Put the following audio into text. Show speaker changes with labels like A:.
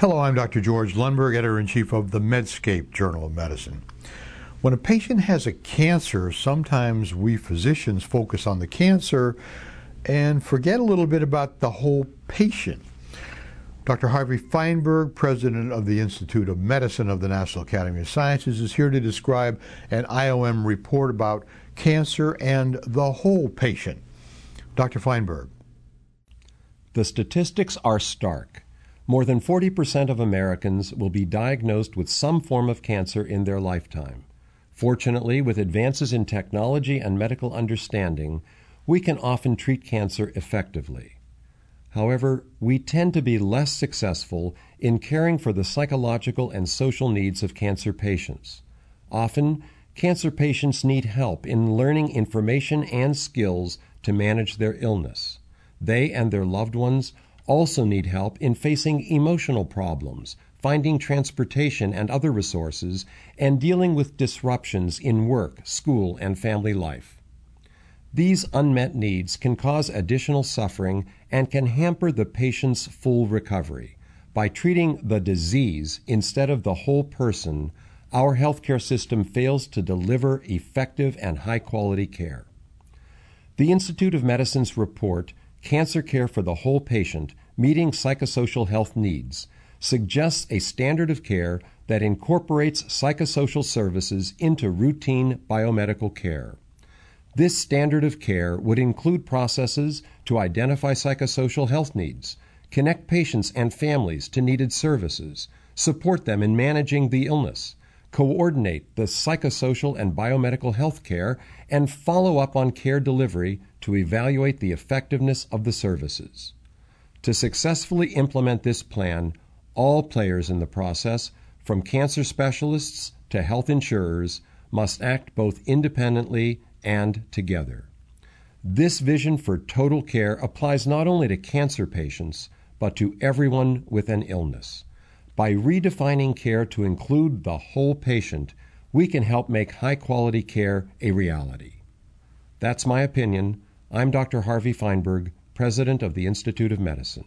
A: Hello, I'm Dr. George Lundberg, editor in chief of the Medscape Journal of Medicine. When a patient has a cancer, sometimes we physicians focus on the cancer and forget a little bit about the whole patient. Dr. Harvey Fineberg, president of the Institute of Medicine of the National Academy of Sciences, is here to describe an IOM report about cancer and the whole patient. Dr. Fineberg.
B: The statistics are stark. More than 40% of Americans will be diagnosed with some form of cancer in their lifetime. Fortunately, with advances in technology and medical understanding, we can often treat cancer effectively. However, we tend to be less successful in caring for the psychological and social needs of cancer patients. Often, cancer patients need help in learning information and skills to manage their illness. They and their loved ones also need help in facing emotional problems, finding transportation and other resources, and dealing with disruptions in work, school, and family life. These unmet needs can cause additional suffering and can hamper the patient's full recovery. By treating the disease instead of the whole person, our healthcare system fails to deliver effective and high quality care. The Institute of Medicine's report Cancer Care for the Whole Patient Meeting Psychosocial Health Needs suggests a standard of care that incorporates psychosocial services into routine biomedical care. This standard of care would include processes to identify psychosocial health needs, connect patients and families to needed services, support them in managing the illness, coordinate the psychosocial and biomedical health care, and follow up on care delivery to evaluate the effectiveness of the services. To successfully implement this plan, all players in the process, from cancer specialists to health insurers, must act both independently and together. This vision for total care applies not only to cancer patients, but to everyone with an illness. By redefining care to include the whole patient, we can help make high quality care a reality. That's my opinion. I'm Dr. Harvey Fineberg, President of the Institute of Medicine.